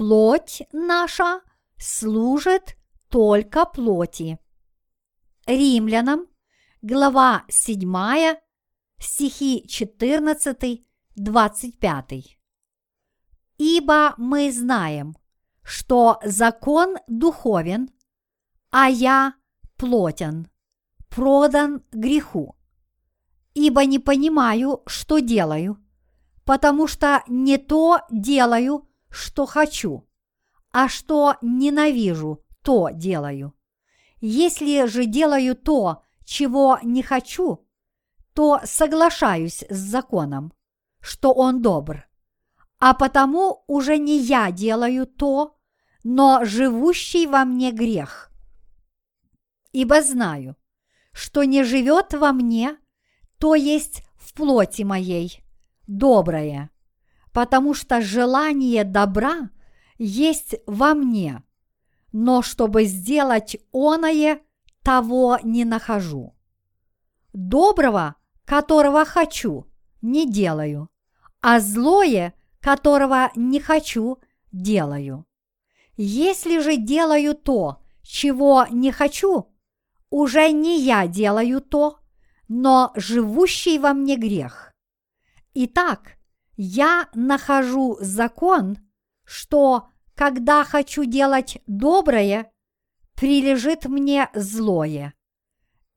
плоть наша служит только плоти. Римлянам, глава 7, стихи 14, 25. Ибо мы знаем, что закон духовен, а я плотен, продан греху. Ибо не понимаю, что делаю, потому что не то делаю, что хочу, а что ненавижу, то делаю. Если же делаю то, чего не хочу, то соглашаюсь с законом, что он добр. А потому уже не я делаю то, но живущий во мне грех. Ибо знаю, что не живет во мне, то есть в плоти моей, доброе, потому что желание добра есть во мне, но чтобы сделать оное, того не нахожу. Доброго, которого хочу, не делаю, а злое, которого не хочу, делаю. Если же делаю то, чего не хочу, уже не я делаю то, но живущий во мне грех. Итак, я нахожу закон, что когда хочу делать доброе, прилежит мне злое.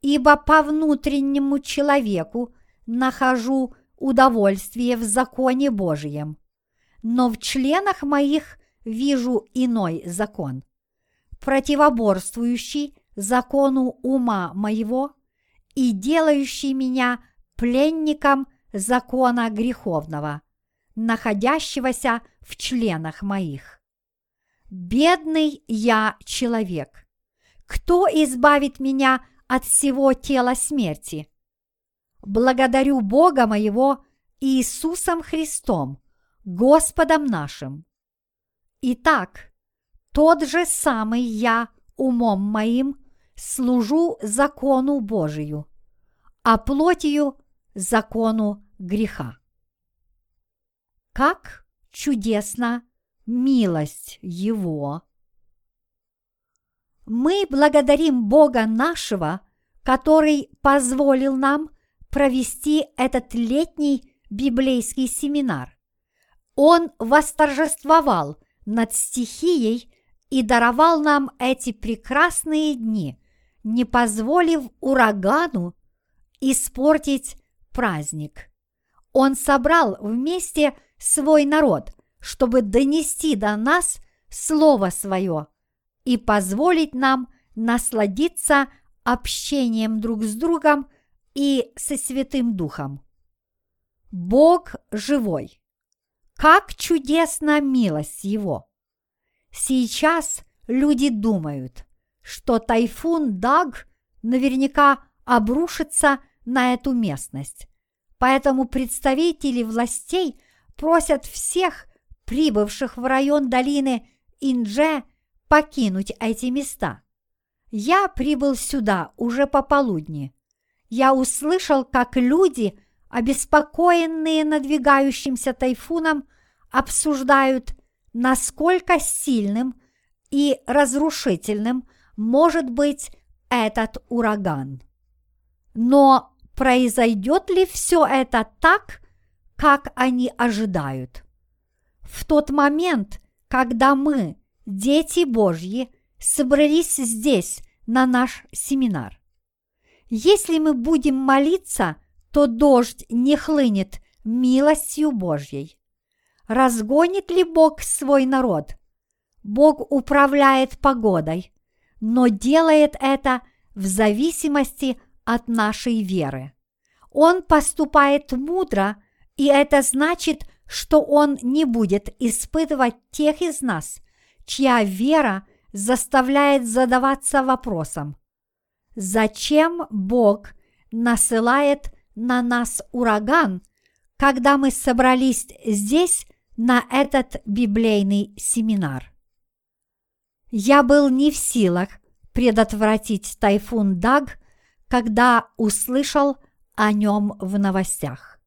Ибо по внутреннему человеку нахожу удовольствие в законе Божьем, но в членах моих вижу иной закон, противоборствующий закону ума моего и делающий меня пленником закона греховного, находящегося в членах моих. Бедный я человек! Кто избавит меня от всего тела смерти? Благодарю Бога моего Иисусом Христом, Господом нашим. Итак, тот же самый я умом моим служу закону Божию, а плотью – закону греха. Как чудесна милость Его! Мы благодарим Бога нашего, который позволил нам провести этот летний библейский семинар. Он восторжествовал над стихией и даровал нам эти прекрасные дни, не позволив урагану испортить праздник. Он собрал вместе свой народ, чтобы донести до нас Слово Свое и позволить нам насладиться общением друг с другом и со Святым Духом. Бог живой. Как чудесна милость Его! Сейчас люди думают, что тайфун Даг наверняка обрушится на эту местность. Поэтому представители властей просят всех прибывших в район долины Индже покинуть эти места. Я прибыл сюда уже пополудни. Я услышал, как люди, обеспокоенные надвигающимся тайфуном, обсуждают насколько сильным и разрушительным может быть этот ураган. Но произойдет ли все это так, как они ожидают? В тот момент, когда мы, дети Божьи, собрались здесь на наш семинар. Если мы будем молиться, то дождь не хлынет милостью Божьей. Разгонит ли Бог свой народ? Бог управляет погодой, но делает это в зависимости от нашей веры. Он поступает мудро, и это значит, что Он не будет испытывать тех из нас, чья вера заставляет задаваться вопросом, зачем Бог насылает на нас ураган, когда мы собрались здесь на этот библейный семинар. Я был не в силах предотвратить тайфун Даг, когда услышал о нем в новостях.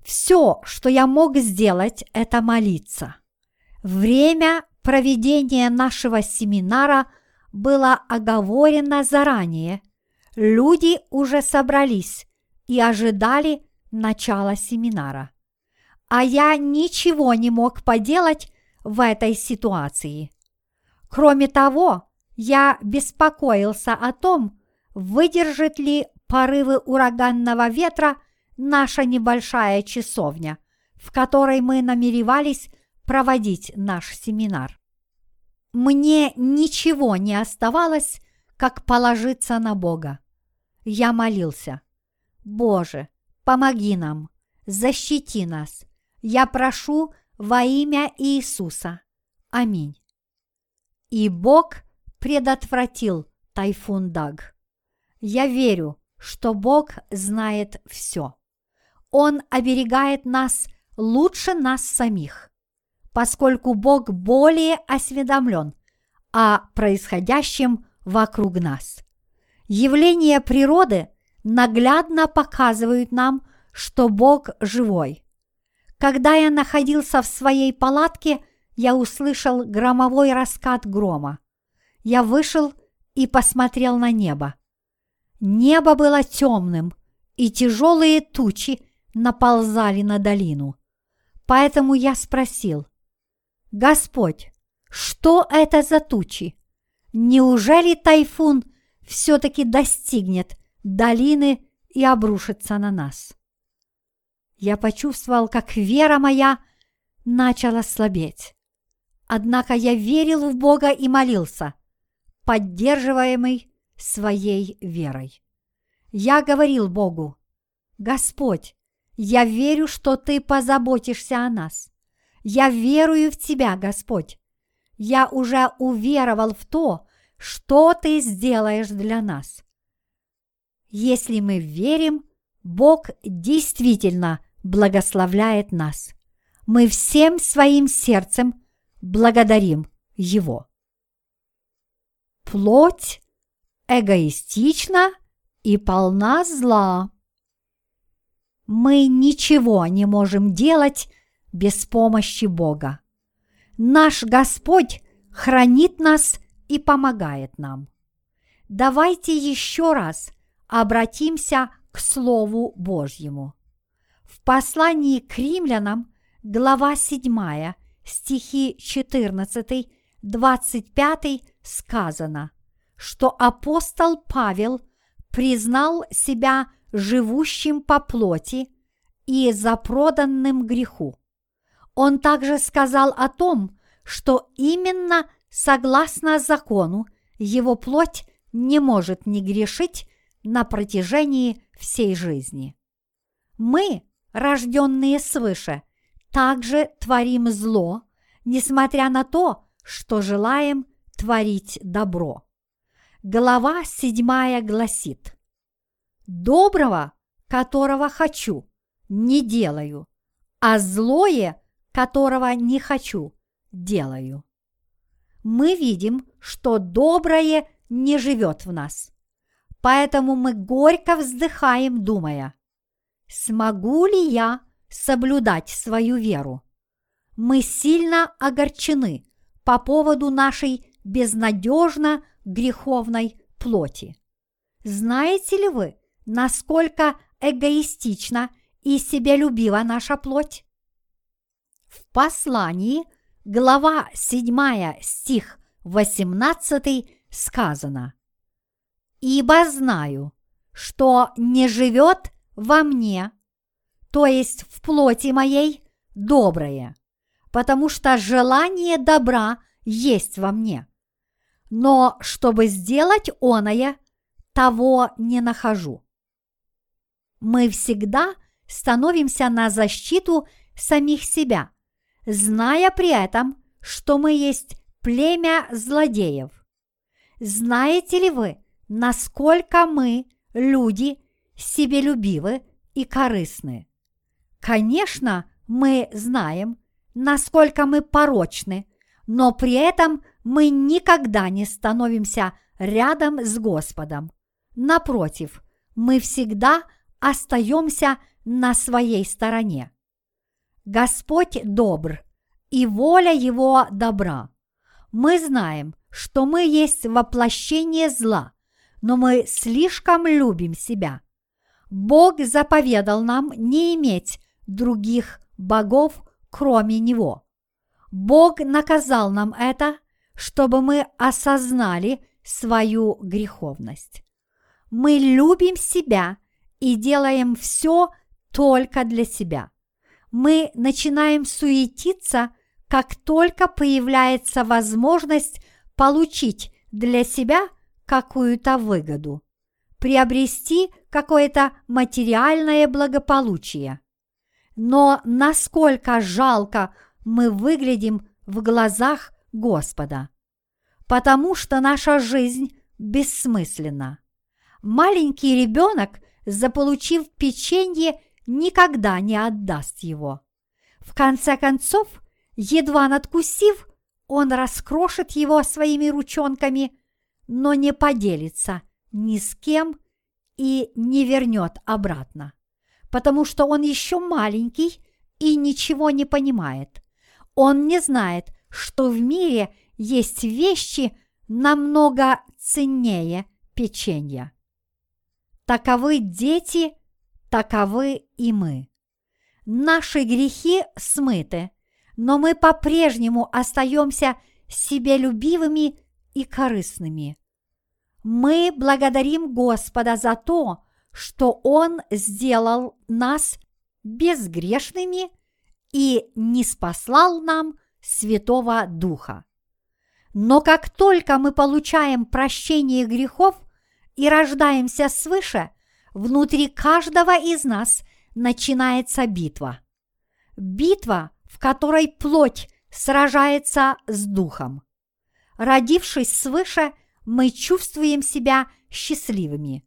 Все, что я мог сделать, это молиться. Время проведения нашего семинара было оговорено заранее. Люди уже собрались и ожидали начала семинара. А я ничего не мог поделать в этой ситуации. Кроме того, я беспокоился о том, выдержит ли порывы ураганного ветра наша небольшая часовня, в которой мы намеревались проводить наш семинар. Мне ничего не оставалось, как положиться на Бога. Я молился. Боже, помоги нам, защити нас. Я прошу во имя Иисуса. Аминь. И Бог предотвратил тайфун Даг. Я верю, что Бог знает все. Он оберегает нас лучше нас самих, поскольку Бог более осведомлен о происходящем вокруг нас. Явления природы наглядно показывают нам, что Бог живой. Когда я находился в своей палатке, я услышал громовой раскат грома. Я вышел и посмотрел на небо. Небо было темным, и тяжелые тучи наползали на долину. Поэтому я спросил, «Господь, что это за тучи? Неужели тайфун все-таки достигнет долины и обрушится на нас?» Я почувствовал, как вера моя начала слабеть. Однако я верил в Бога и молился, поддерживаемый своей верой. Я говорил Богу, Господь, я верю, что Ты позаботишься о нас. Я верую в Тебя, Господь. Я уже уверовал в то, что Ты сделаешь для нас. Если мы верим, Бог действительно благословляет нас. Мы всем своим сердцем благодарим Его. Плоть эгоистична и полна зла. Мы ничего не можем делать без помощи Бога. Наш Господь хранит нас и помогает нам. Давайте еще раз обратимся к Слову Божьему. В послании к римлянам, глава 7, стихи 14, 25 сказано, что апостол Павел признал себя живущим по плоти и запроданным греху. Он также сказал о том, что именно согласно закону его плоть не может не грешить на протяжении всей жизни. Мы, рожденные свыше, также творим зло, несмотря на то, что желаем творить добро. Глава 7 гласит «Доброго, которого хочу, не делаю, а злое, которого не хочу, делаю». Мы видим, что доброе не живет в нас. Поэтому мы горько вздыхаем, думая, смогу ли я соблюдать свою веру? Мы сильно огорчены по поводу нашей безнадежно греховной плоти. Знаете ли вы, насколько эгоистична и себялюбива наша плоть? В послании, глава 7, стих 18 сказано «Ибо знаю, что не живет во мне, то есть в плоти моей, доброе, потому что желание добра есть во мне. Но чтобы сделать оное, того не нахожу. Мы всегда становимся на защиту самих себя, зная при этом, что мы есть племя злодеев. Знаете ли вы, насколько мы, люди, себелюбивы и корыстны? Конечно, мы знаем, насколько мы порочны, но при этом мы никогда не становимся рядом с Господом. Напротив, мы всегда остаемся на своей стороне. Господь добр, и воля Его добра. Мы знаем, что мы есть воплощение зла, но мы слишком любим себя. Бог заповедал нам не иметь других богов, кроме Него. Бог наказал нам это, чтобы мы осознали свою греховность. Мы любим себя и делаем все только для себя. Мы начинаем суетиться, как только появляется возможность получить для себя какую-то выгоду, приобрести какое-то материальное благополучие. Но насколько жалко мы выглядим в глазах Господа, потому что наша жизнь бессмысленна. Маленький ребенок, заполучив печенье, никогда не отдаст его. В конце концов, едва надкусив, он раскрошит его своими ручонками, но не поделится ни с кем и не вернет обратно, потому что он еще маленький и ничего не понимает. Он не знает, что в мире есть вещи намного ценнее печенья. Таковы дети, таковы и мы. Наши грехи смыты, но мы по-прежнему остаемся себелюбивыми и корыстными. Мы благодарим Господа за то, что Он сделал нас безгрешными и не спаслал нам Святого Духа. Но как только мы получаем прощение грехов и рождаемся свыше, внутри каждого из нас начинается битва. Битва, в которой плоть сражается с духом. Родившись свыше, мы чувствуем себя счастливыми.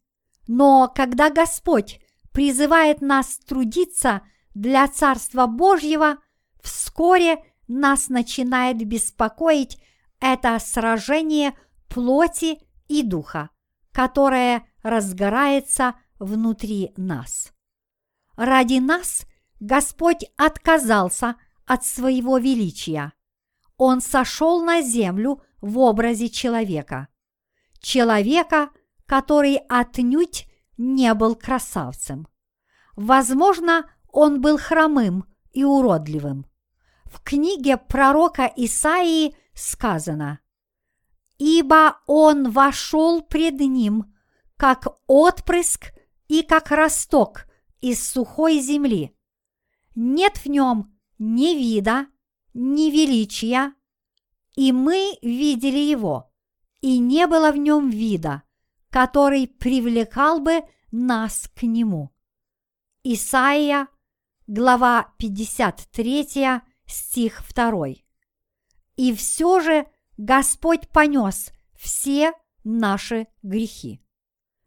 Но когда Господь призывает нас трудиться для Царства Божьего, вскоре нас начинает беспокоить это сражение плоти и духа, которое разгорается внутри нас. Ради нас Господь отказался от своего величия. Он сошел на землю в образе человека. Человека, который отнюдь не был красавцем. Возможно, он был хромым и уродливым. В книге пророка Исаии сказано «Ибо он вошел пред ним, как отпрыск и как росток из сухой земли. Нет в нем ни вида, ни величия, и мы видели его, и не было в нем вида, который привлекал бы нас к нему. Исаия, глава 53, стих 2. И все же Господь понес все наши грехи.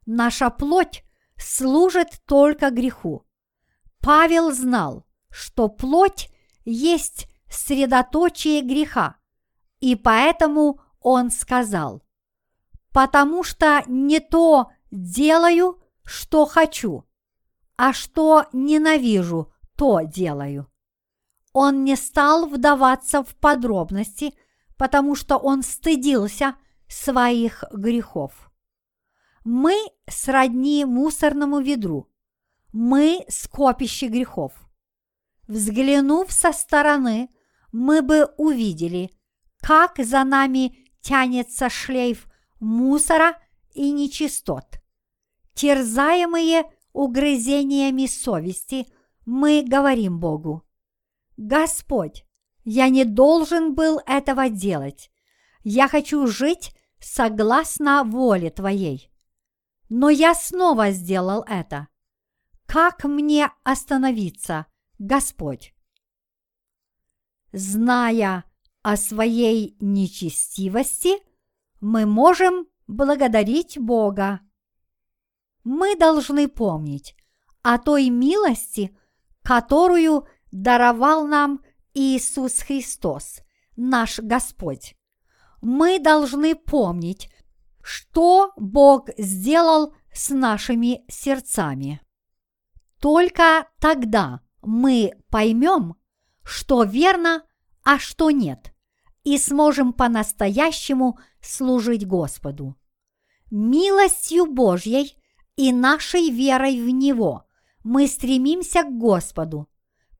Наша плоть служит только греху. Павел знал, что плоть есть средоточие греха, и поэтому он сказал, «Потому что не то делаю, что хочу, а что ненавижу, то делаю». Он не стал вдаваться в подробности, потому что он стыдился своих грехов. Мы сродни мусорному ведру, мы скопище грехов. Взглянув со стороны, мы бы увидели, как за нами тянется шлейф мусора и нечистот. Терзаемые угрызениями совести, мы говорим Богу, «Господь, я не должен был этого делать. Я хочу жить согласно воле Твоей. Но я снова сделал это. Как мне остановиться, Господь?» Зная о своей нечестивости, мы можем благодарить Бога. Мы должны помнить о той милости, которую даровал нам Иисус Христос, наш Господь. Мы должны помнить, что Бог сделал с нашими сердцами. Только тогда мы поймем, что верно а что нет, и сможем по-настоящему служить Господу. Милостью Божьей и нашей верой в Него мы стремимся к Господу,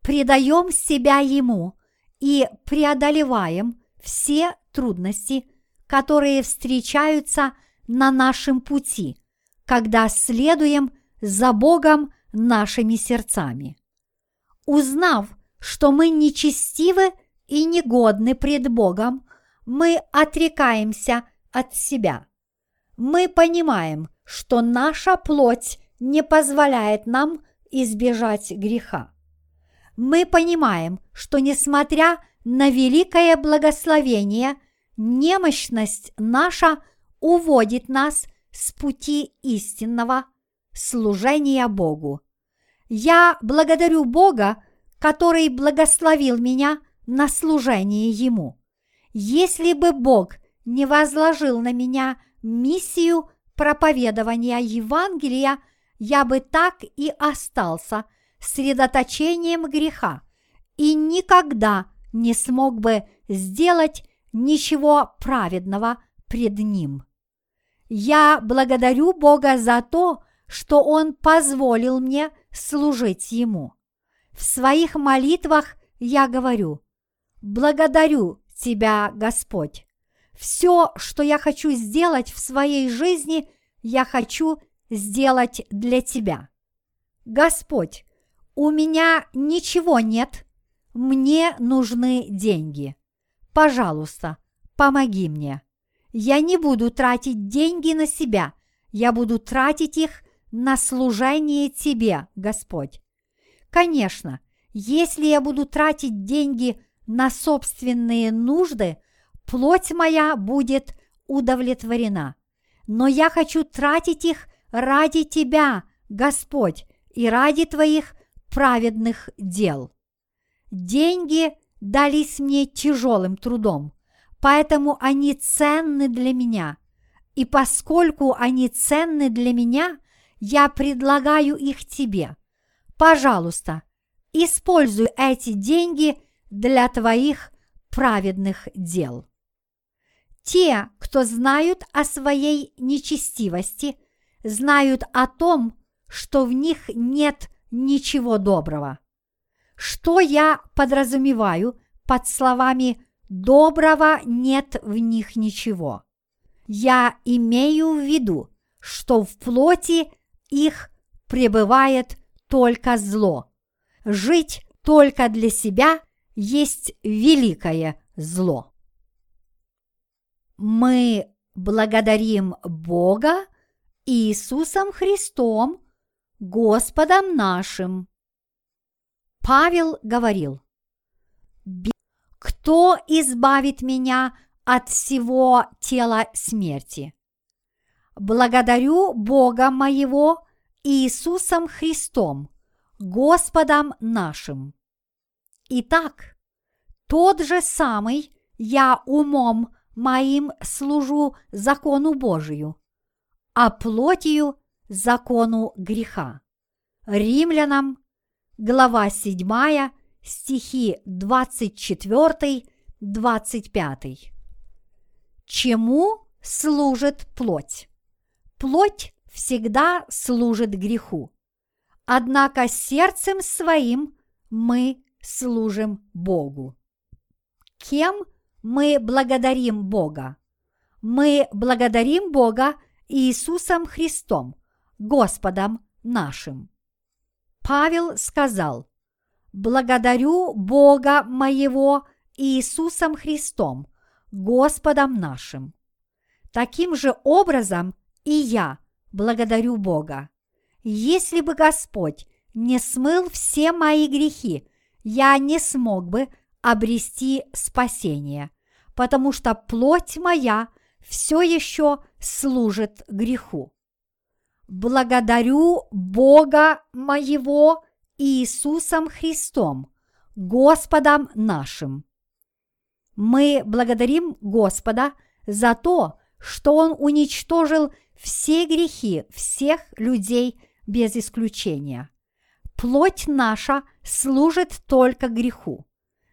предаем себя Ему и преодолеваем все трудности, которые встречаются на нашем пути, когда следуем за Богом нашими сердцами. Узнав, что мы нечестивы и негодны пред Богом, мы отрекаемся от себя. Мы понимаем, что наша плоть не позволяет нам избежать греха. Мы понимаем, что несмотря на великое благословение, немощность наша уводит нас с пути истинного служения Богу. Я благодарю Бога, который благословил меня на служение Ему. Если бы Бог не возложил на меня миссию проповедования Евангелия – я бы так и остался средоточением греха и никогда не смог бы сделать ничего праведного пред Ним. Я благодарю Бога за то, что Он позволил мне служить Ему. В своих молитвах я говорю, благодарю Тебя, Господь. Все, что я хочу сделать в своей жизни, я хочу сделать для тебя. Господь, у меня ничего нет, мне нужны деньги. Пожалуйста, помоги мне. Я не буду тратить деньги на себя, я буду тратить их на служение Тебе, Господь. Конечно, если я буду тратить деньги на собственные нужды, плоть моя будет удовлетворена. Но я хочу тратить их ради Тебя, Господь, и ради Твоих праведных дел. Деньги дались мне тяжелым трудом, поэтому они ценны для меня. И поскольку они ценны для меня, я предлагаю их тебе. Пожалуйста, используй эти деньги для твоих праведных дел. Те, кто знают о своей нечестивости – знают о том, что в них нет ничего доброго. Что я подразумеваю под словами «доброго нет в них ничего»? Я имею в виду, что в плоти их пребывает только зло. Жить только для себя есть великое зло. Мы благодарим Бога Иисусом Христом, Господом нашим. Павел говорил, «Кто избавит меня от всего тела смерти? Благодарю Бога моего Иисусом Христом, Господом нашим». Итак, тот же самый я умом моим служу закону Божию – а плотью закону греха. Римлянам, глава 7, стихи 24-25. Чему служит плоть? Плоть всегда служит греху. Однако сердцем своим мы служим Богу. Кем мы благодарим Бога? Мы благодарим Бога Иисусом Христом, Господом нашим. Павел сказал, «Благодарю Бога моего Иисусом Христом, Господом нашим». Таким же образом и я благодарю Бога. Если бы Господь не смыл все мои грехи, я не смог бы обрести спасение, потому что плоть моя все еще служит греху. Благодарю Бога моего Иисусом Христом, Господом нашим. Мы благодарим Господа за то, что Он уничтожил все грехи всех людей без исключения. Плоть наша служит только греху.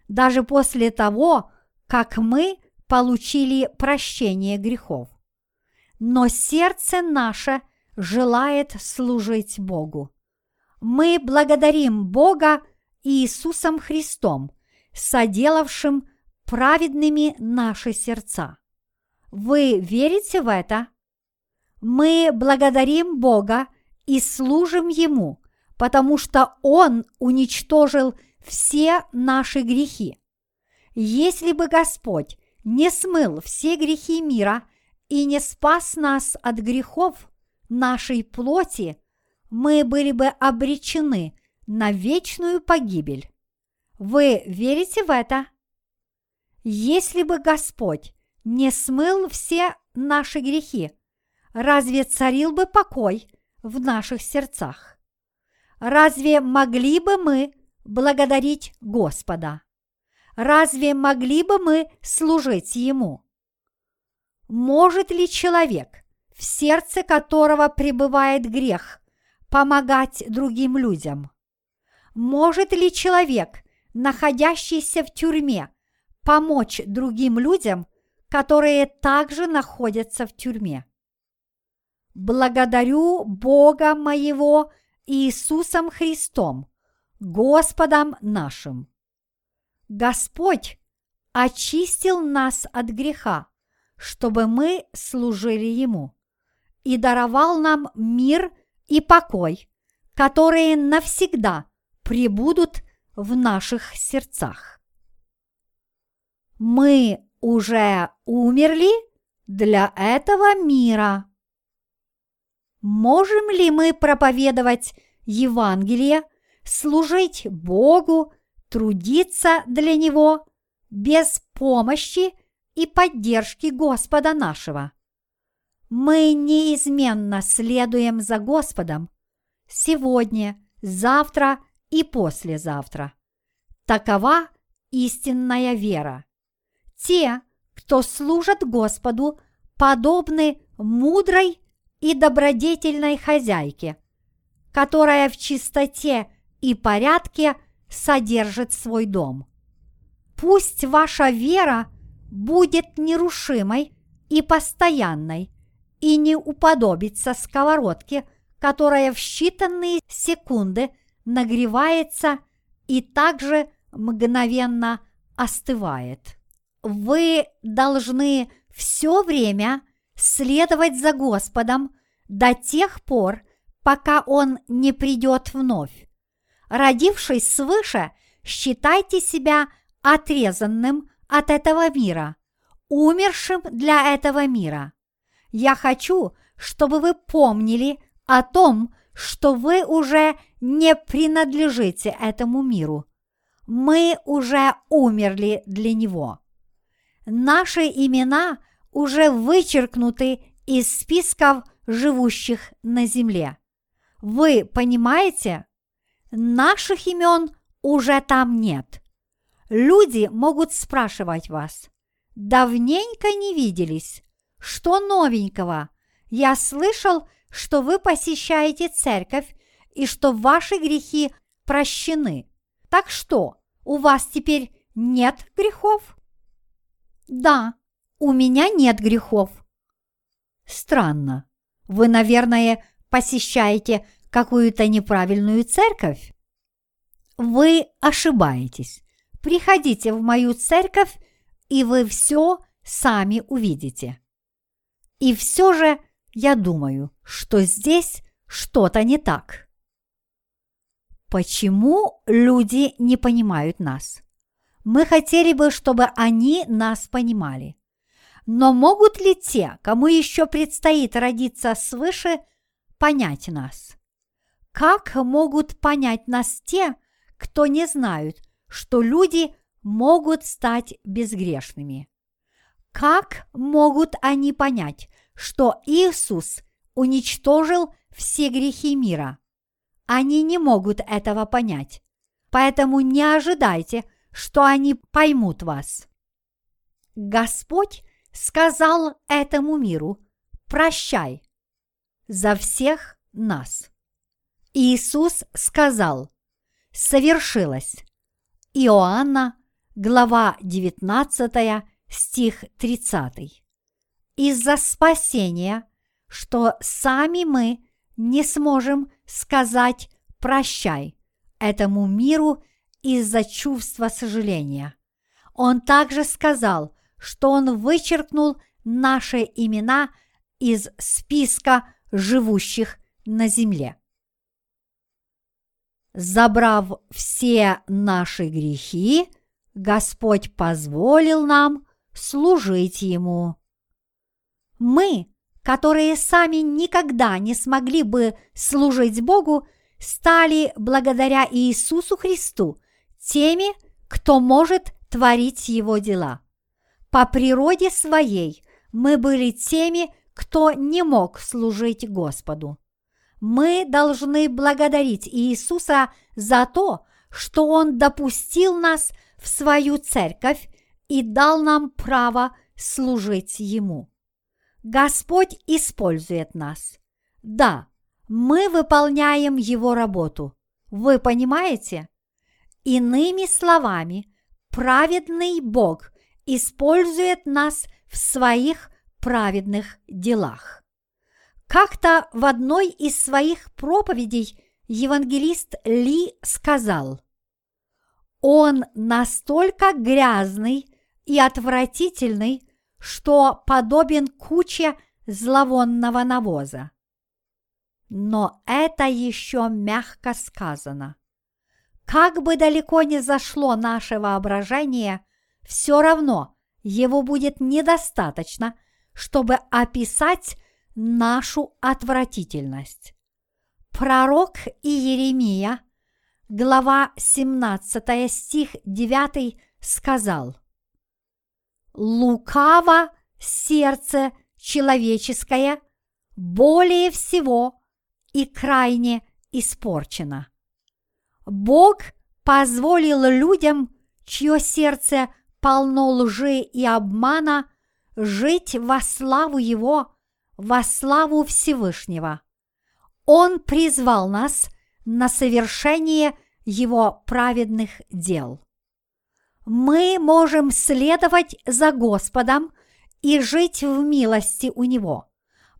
даже после того, как мы получили прощение грехов. Но сердце наше желает служить Богу. Мы благодарим Бога Иисусом Христом, соделавшим праведными наши сердца. Вы верите в это? Мы благодарим Бога и служим Ему, потому что Он уничтожил все наши грехи. Если бы Господь не смыл все грехи мира и не спас нас от грехов нашей плоти, мы были бы обречены на вечную погибель. Вы верите в это? Если бы Господь не смыл все наши грехи, разве царил бы покой в наших сердцах? Разве могли бы мы благодарить Господа? Разве могли бы мы служить Ему? Может ли человек, в сердце которого пребывает грех, помогать другим людям? Может ли человек, находящийся в тюрьме, помочь другим людям, которые также находятся в тюрьме? Благодарю Бога моего Иисусом Христом, Господом нашим. Господь очистил нас от греха, чтобы мы служили Ему, и даровал нам мир и покой, которые навсегда пребудут в наших сердцах. Мы уже умерли для этого мира. Можем ли мы проповедовать Евангелие, служить Богу, трудиться для Него без помощи и поддержки Господа нашего? Мы неизменно следуем за Господом сегодня, завтра и послезавтра. Такова истинная вера. Те, кто служат Господу, подобны мудрой и добродетельной хозяйке, которая в чистоте и порядке содержит свой дом. Пусть ваша вера будет нерушимой и постоянной и не уподобится сковородке, которая в считанные секунды нагревается и также мгновенно остывает. Вы должны все время следовать за Господом до тех пор, пока Он не придет вновь. Родившись свыше, считайте себя отрезанным от этого мира, умершим для этого мира. Я хочу, чтобы вы помнили о том, что вы уже не принадлежите этому миру. Мы уже умерли для него. Наши имена – уже вычеркнуты из списков живущих на земле. Вы понимаете? Наших имен уже там нет. Люди могут спрашивать вас. Давненько не виделись. Что новенького? Я слышал, что вы посещаете церковь и что ваши грехи прощены. Так что, у вас теперь нет грехов? Да, у меня нет грехов. Странно. Вы, наверное, посещаете какую-то неправильную церковь? Вы ошибаетесь. Приходите в мою церковь, и вы все сами увидите. И все же я думаю, что здесь что-то не так. Почему люди не понимают нас? Мы хотели бы, чтобы они нас понимали. Но могут ли те, кому еще предстоит родиться свыше, понять нас? Как могут понять нас те, кто не знают, что люди могут стать безгрешными? Как могут они понять, что Иисус уничтожил все грехи мира? Они не могут этого понять, поэтому не ожидайте, что они поймут вас. Господь сказал этому миру «Прощай» за всех нас. Иисус сказал «Совершилось» Иоанна, глава 19, стих 30. Из-за спасения, что сами мы не сможем сказать «прощай» этому миру из-за чувства сожаления. Он также сказал, что он вычеркнул наши имена из списка живущих на земле. Забрав все наши грехи, Господь позволил нам служить Ему. Мы, которые сами никогда не смогли бы служить Богу, стали благодаря Иисусу Христу теми, кто может творить Его дела. По природе своей мы были теми, кто не мог служить Господу. Мы должны благодарить Иисуса за то, что Он допустил нас в свою церковь и дал нам право служить Ему. Господь использует нас. Да, мы выполняем Его работу. Вы понимаете? Иными словами, праведный Бог использует нас в своих праведных делах. Как-то в одной из своих проповедей евангелист Ли сказал, «Он настолько грязный и отвратительный, что подобен куче зловонного навоза. Но это еще мягко сказано. Как бы далеко ни зашло наше воображение, все равно его будет недостаточно, чтобы описать нашу отвратительность. Пророк Иеремия, глава 17 стих 9 сказал «Лукаво сердце человеческое более всего и крайне испорчено». Бог позволил людям, чье сердце полно лжи и обмана, жить во славу Его, во славу Всевышнего. Он призвал нас на совершение Его праведных дел. Мы можем следовать за Господом и жить в милости у Него,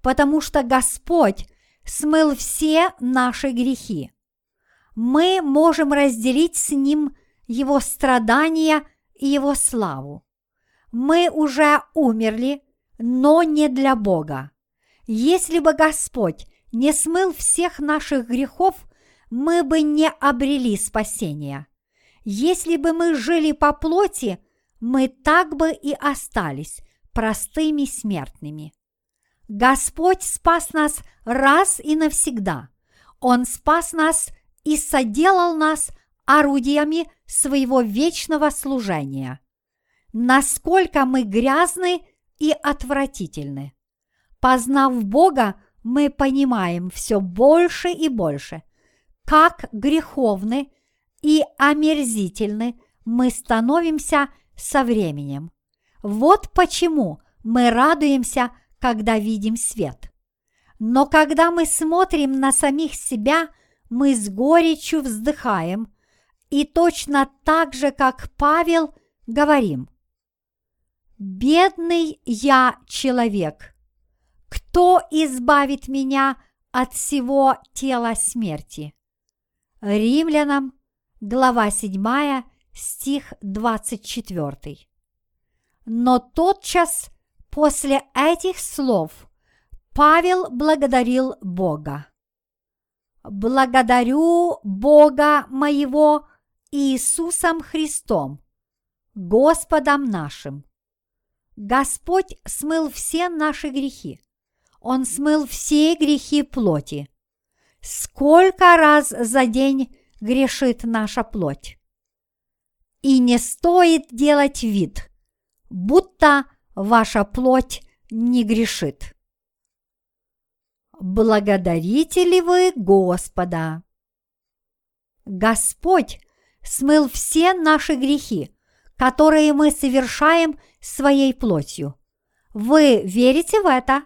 потому что Господь смыл все наши грехи. Мы можем разделить с Ним Его страдания и Его славу. Мы уже умерли, но не для Бога. Если бы Господь не смыл всех наших грехов, мы бы не обрели спасения. Если бы мы жили по плоти, мы так бы и остались простыми смертными. Господь спас нас раз и навсегда. Он спас нас и соделал нас орудиями своего вечного служения насколько мы грязны и отвратительны. Познав Бога, мы понимаем все больше и больше, как греховны и омерзительны мы становимся со временем. Вот почему мы радуемся, когда видим свет. Но когда мы смотрим на самих себя, мы с горечью вздыхаем и точно так же, как Павел, говорим – Бедный я человек! Кто избавит меня от всего тела смерти? Римлянам, глава 7, стих 24. Но тотчас после этих слов Павел благодарил Бога. Благодарю Бога моего Иисусом Христом, Господом нашим Господь смыл все наши грехи. Он смыл все грехи плоти. Сколько раз за день грешит наша плоть? И не стоит делать вид, будто ваша плоть не грешит. Благодарите ли вы Господа? Господь смыл все наши грехи, которые мы совершаем своей плотью. Вы верите в это?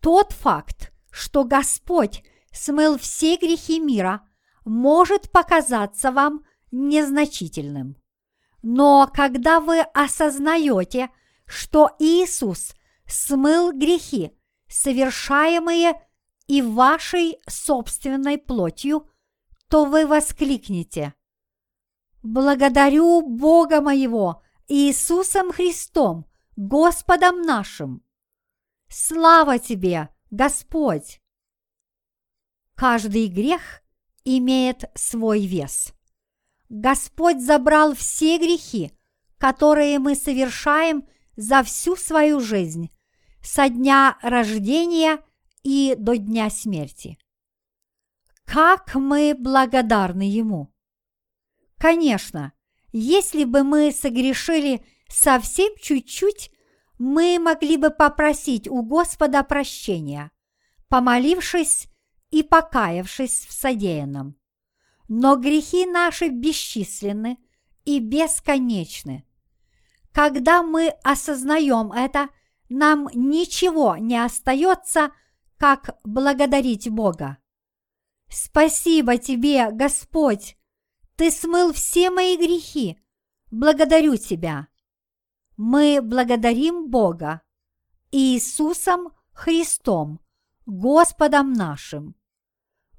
Тот факт, что Господь смыл все грехи мира, может показаться вам незначительным. Но когда вы осознаете, что Иисус смыл грехи, совершаемые и вашей собственной плотью, то вы воскликнете «Благодарю Бога моего Иисусом Христом, Господом нашим! Слава Тебе, Господь!» Каждый грех имеет свой вес. Господь забрал все грехи, которые мы совершаем за всю свою жизнь, со дня рождения и до дня смерти. Как мы благодарны Ему! Конечно, если бы мы согрешили совсем чуть-чуть, мы могли бы попросить у Господа прощения, помолившись и покаявшись в содеянном. Но грехи наши бесчисленны и бесконечны. Когда мы осознаем это, нам ничего не остается, как благодарить Бога. Спасибо тебе, Господь! Ты смыл все мои грехи. Благодарю тебя. Мы благодарим Бога Иисусом Христом, Господом нашим.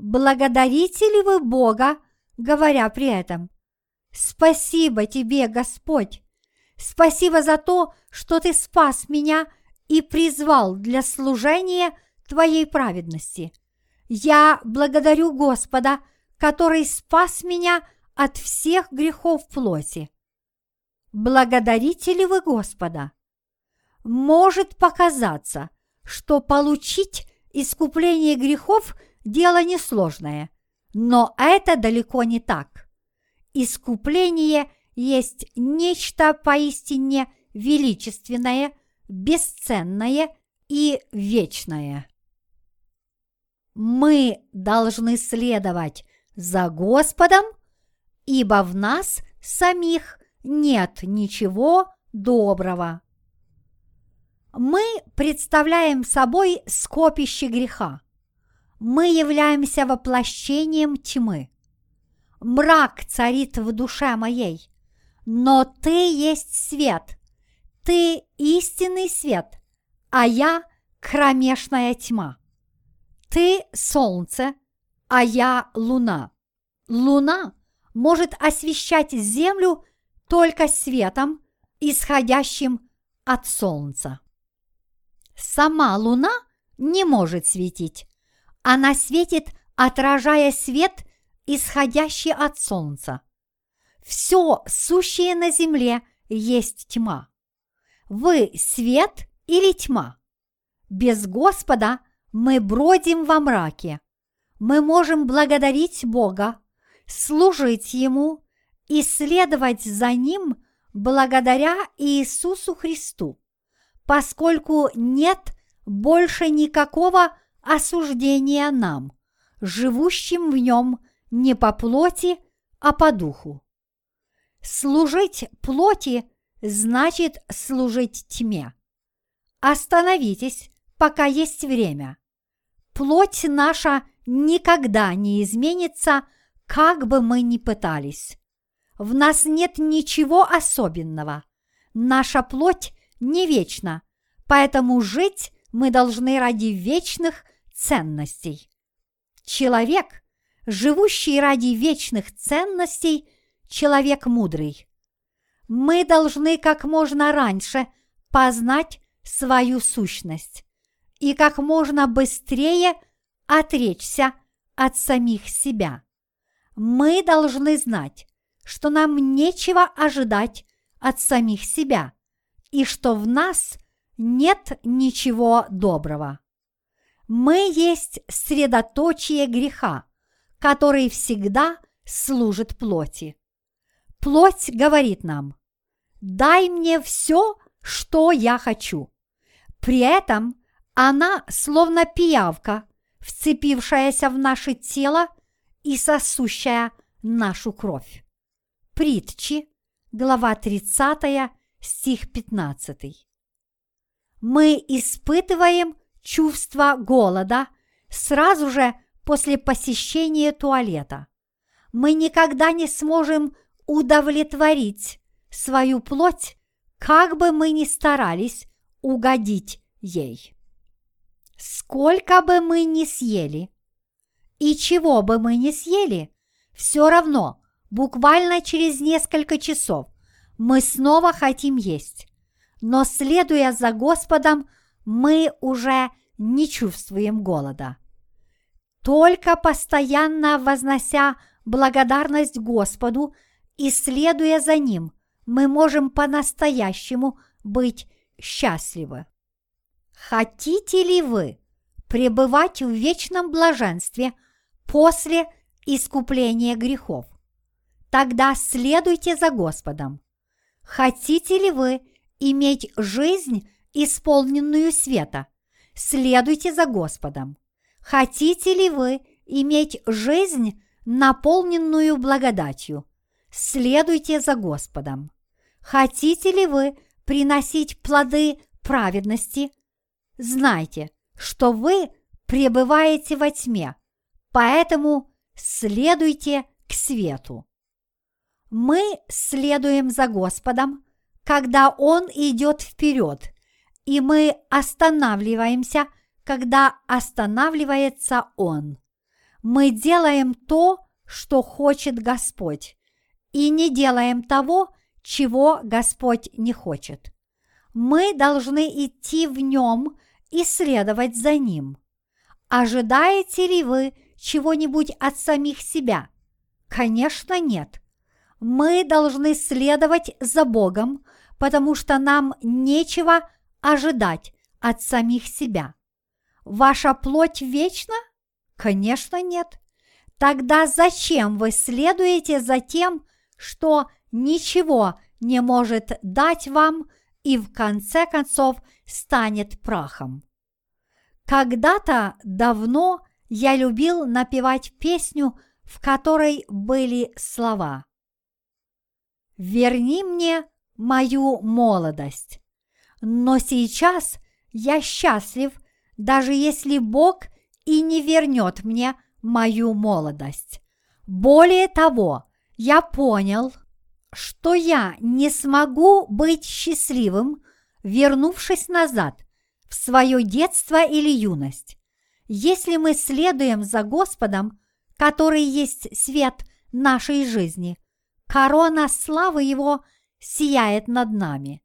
Благодарите ли вы Бога, говоря при этом? Спасибо тебе, Господь! Спасибо за то, что ты спас меня и призвал для служения Твоей праведности. Я благодарю Господа, который спас меня от всех грехов плоти. Благодарите ли вы Господа? Может показаться, что получить искупление грехов – дело несложное, но это далеко не так. Искупление есть нечто поистине величественное, бесценное и вечное. Мы должны следовать за Господом, ибо в нас самих нет ничего доброго. Мы представляем собой скопище греха. Мы являемся воплощением тьмы. Мрак царит в душе моей, но ты есть свет, ты истинный свет, а я кромешная тьма. Ты солнце, а я луна. Луна может освещать землю только светом, исходящим от солнца. Сама луна не может светить. Она светит, отражая свет, исходящий от солнца. Все сущее на земле есть тьма. Вы свет или тьма? Без Господа мы бродим во мраке. Мы можем благодарить Бога, служить Ему и следовать за Ним благодаря Иисусу Христу, поскольку нет больше никакого осуждения нам, живущим в Нем не по плоти, а по духу. Служить плоти значит служить тьме. Остановитесь, пока есть время. Плоть наша никогда не изменится, как бы мы ни пытались. В нас нет ничего особенного. Наша плоть не вечна, поэтому жить мы должны ради вечных ценностей. Человек, живущий ради вечных ценностей, человек мудрый. Мы должны как можно раньше познать свою сущность и как можно быстрее отречься от самих себя. Мы должны знать, что нам нечего ожидать от самих себя и что в нас нет ничего доброго. Мы есть средоточие греха, который всегда служит плоти. Плоть говорит нам, дай мне все, что я хочу. При этом она, словно пиявка, вцепившаяся в наше тело и сосущая нашу кровь. Притчи, глава 30, стих 15. Мы испытываем чувство голода сразу же после посещения туалета. Мы никогда не сможем удовлетворить свою плоть, как бы мы ни старались угодить ей. Сколько бы мы ни съели, и чего бы мы ни съели, все равно, буквально через несколько часов, мы снова хотим есть. Но следуя за Господом, мы уже не чувствуем голода. Только постоянно вознося благодарность Господу и следуя за Ним, мы можем по-настоящему быть счастливы. Хотите ли вы пребывать в вечном блаженстве после искупления грехов? Тогда следуйте за Господом. Хотите ли вы иметь жизнь, исполненную света? Следуйте за Господом. Хотите ли вы иметь жизнь, наполненную благодатью? Следуйте за Господом. Хотите ли вы приносить плоды праведности? Знайте, что вы пребываете во тьме, поэтому следуйте к свету. Мы следуем за Господом, когда Он идет вперед, и мы останавливаемся – когда останавливается Он. Мы делаем то, что хочет Господь, и не делаем того, чего Господь не хочет. Мы должны идти в Нем и следовать за Ним. Ожидаете ли вы чего-нибудь от самих себя? Конечно, нет. Мы должны следовать за Богом, потому что нам нечего ожидать от самих себя. Ваша плоть вечна? Конечно, нет. Тогда зачем вы следуете за тем, что ничего не может дать вам и в конце концов станет прахом? Когда-то давно я любил напевать песню, в которой были слова «Верни мне мою молодость». Но сейчас я счастлив даже если Бог и не вернет мне мою молодость. Более того, я понял, что я не смогу быть счастливым, вернувшись назад в свое детство или юность. Если мы следуем за Господом, который есть свет нашей жизни, корона славы Его сияет над нами.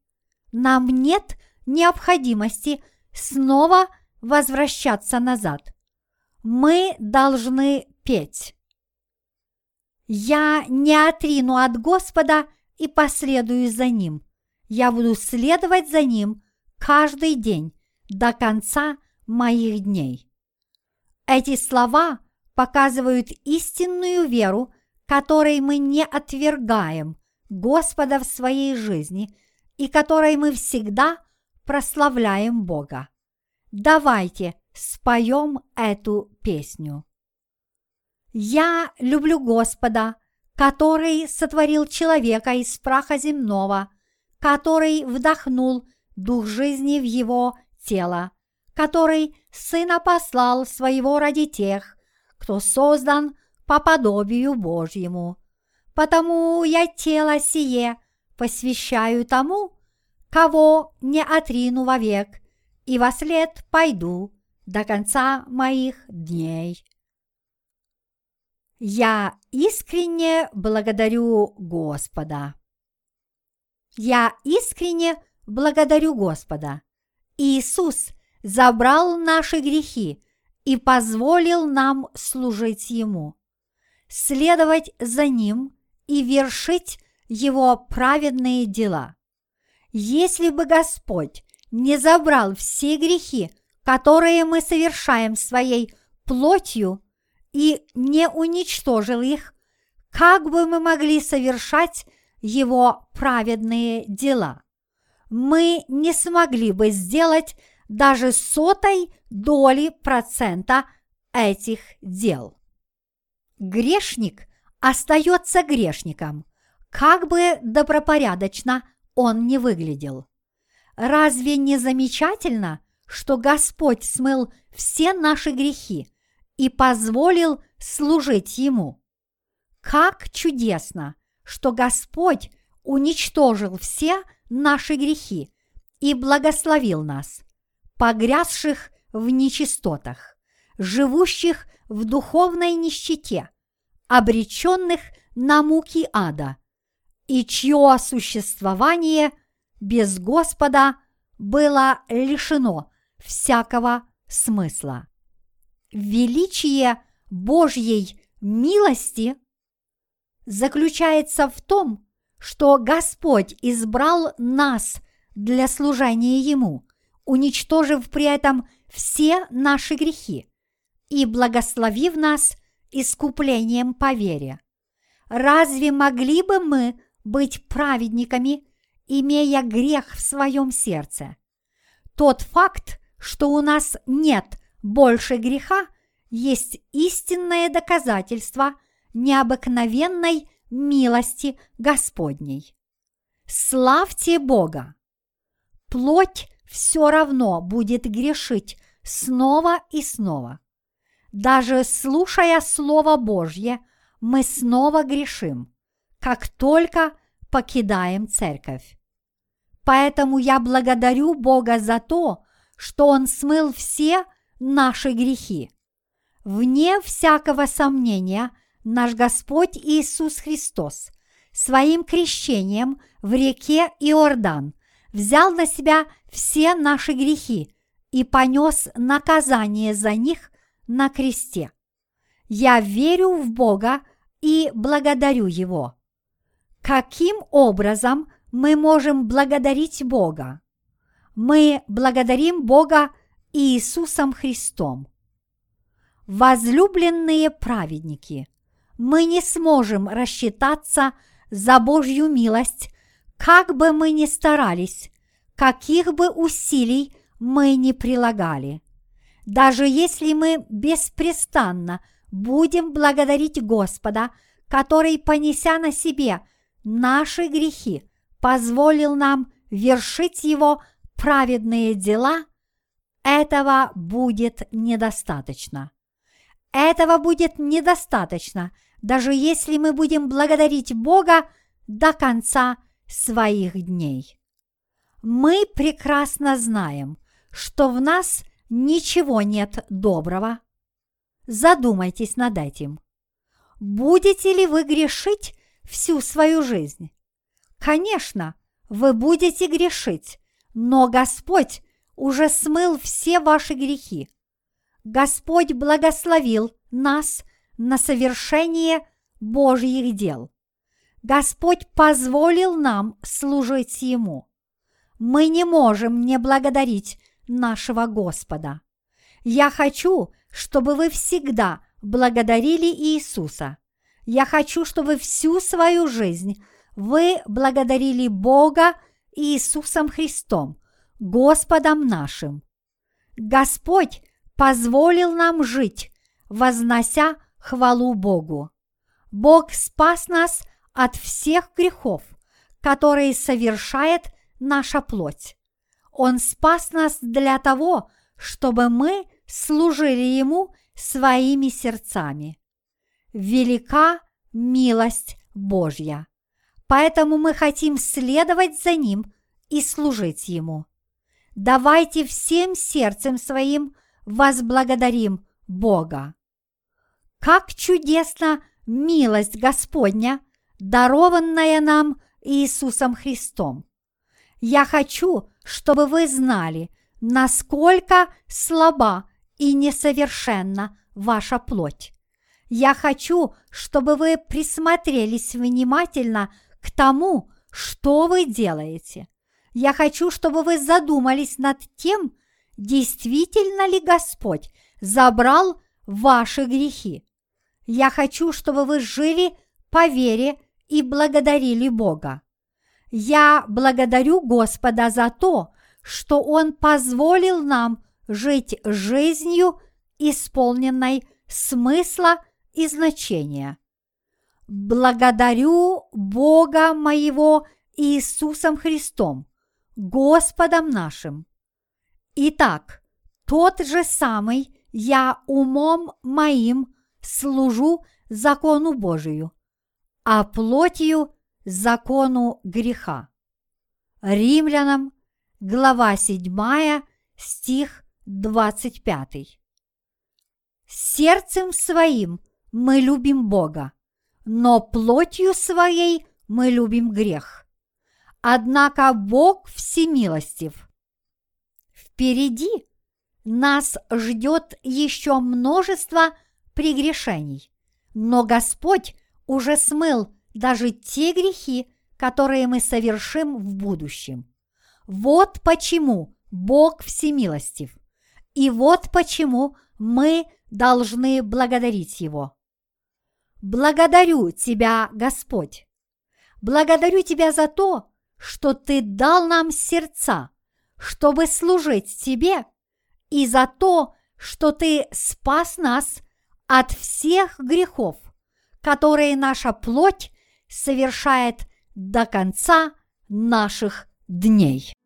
Нам нет необходимости снова возвращаться назад. Мы должны петь. Я не отрину от Господа и последую за Ним. Я буду следовать за Ним каждый день до конца моих дней. Эти слова показывают истинную веру, которой мы не отвергаем Господа в своей жизни и которой мы всегда прославляем Бога. Давайте споем эту песню. Я люблю Господа, который сотворил человека из праха земного, который вдохнул дух жизни в его тело, который сына послал своего ради тех, кто создан по подобию Божьему. Потому я тело сие посвящаю тому, кого не отрину вовек – и во след пойду до конца моих дней. Я искренне благодарю Господа. Я искренне благодарю Господа. Иисус забрал наши грехи и позволил нам служить Ему, следовать за Ним и вершить Его праведные дела. Если бы Господь не забрал все грехи, которые мы совершаем своей плотью, и не уничтожил их, как бы мы могли совершать его праведные дела? Мы не смогли бы сделать даже сотой доли процента этих дел. Грешник остается грешником, как бы добропорядочно он не выглядел. Разве не замечательно, что Господь смыл все наши грехи и позволил служить Ему? Как чудесно, что Господь уничтожил все наши грехи и благословил нас, погрязших в нечистотах, живущих в духовной нищете, обреченных на муки ада, и чье существование без Господа было лишено всякого смысла. Величие Божьей милости заключается в том, что Господь избрал нас для служения Ему, уничтожив при этом все наши грехи и благословив нас искуплением по вере. Разве могли бы мы быть праведниками, имея грех в своем сердце? Тот факт, что у нас нет больше греха, есть истинное доказательство необыкновенной милости Господней. Славьте Бога! Плоть все равно будет грешить снова и снова. Даже слушая Слово Божье, мы снова грешим, как только покидаем церковь. Поэтому я благодарю Бога за то, что Он смыл все наши грехи. Вне всякого сомнения, наш Господь Иисус Христос своим крещением в реке Иордан взял на себя все наши грехи и понес наказание за них на кресте. Я верю в Бога и благодарю Его. Каким образом мы можем благодарить Бога? Мы благодарим Бога Иисусом Христом. Возлюбленные праведники, мы не сможем рассчитаться за Божью милость, как бы мы ни старались, каких бы усилий мы ни прилагали. Даже если мы беспрестанно будем благодарить Господа, который, понеся на себе наши грехи, позволил нам вершить Его праведные дела, этого будет недостаточно. Этого будет недостаточно, даже если мы будем благодарить Бога до конца своих дней. Мы прекрасно знаем, что в нас ничего нет доброго. Задумайтесь над этим. Будете ли вы грешить всю свою жизнь? Конечно, вы будете грешить, но Господь уже смыл все ваши грехи. Господь благословил нас на совершение Божьих дел. Господь позволил нам служить Ему. Мы не можем не благодарить нашего Господа. Я хочу, чтобы вы всегда благодарили Иисуса. Я хочу, чтобы всю свою жизнь вы благодарили Бога Иисусом Христом, Господом нашим. Господь позволил нам жить, вознося хвалу Богу. Бог спас нас от всех грехов, которые совершает наша плоть. Он спас нас для того, чтобы мы служили Ему своими сердцами. Велика милость Божья. Поэтому мы хотим следовать за Ним и служить Ему. Давайте всем сердцем своим возблагодарим Бога. Как чудесна милость Господня, дарованная нам Иисусом Христом. Я хочу, чтобы вы знали, насколько слаба и несовершенна ваша плоть. Я хочу, чтобы вы присмотрелись внимательно к тому, что вы делаете. Я хочу, чтобы вы задумались над тем, действительно ли Господь забрал ваши грехи. Я хочу, чтобы вы жили по вере и благодарили Бога. Я благодарю Господа за то, что Он позволил нам жить жизнью, исполненной смысла и значения. Благодарю Бога моего Иисусом Христом, Господом нашим. Итак, тот же самый я умом моим служу закону Божию, а плотью закону греха. Римлянам, глава 7, стих 25. Сердцем своим мы любим Бога, но плотью своей мы любим грех. Однако Бог всемилостив. Впереди нас ждет еще множество прегрешений, но Господь уже смыл даже те грехи, которые мы совершим в будущем. Вот почему Бог всемилостив. И вот почему мы должны благодарить Его. Благодарю Тебя, Господь. Благодарю Тебя за то, что Ты дал нам сердца, чтобы служить Тебе, и за то, что Ты спас нас от всех грехов, которые наша плоть совершает до конца наших дней.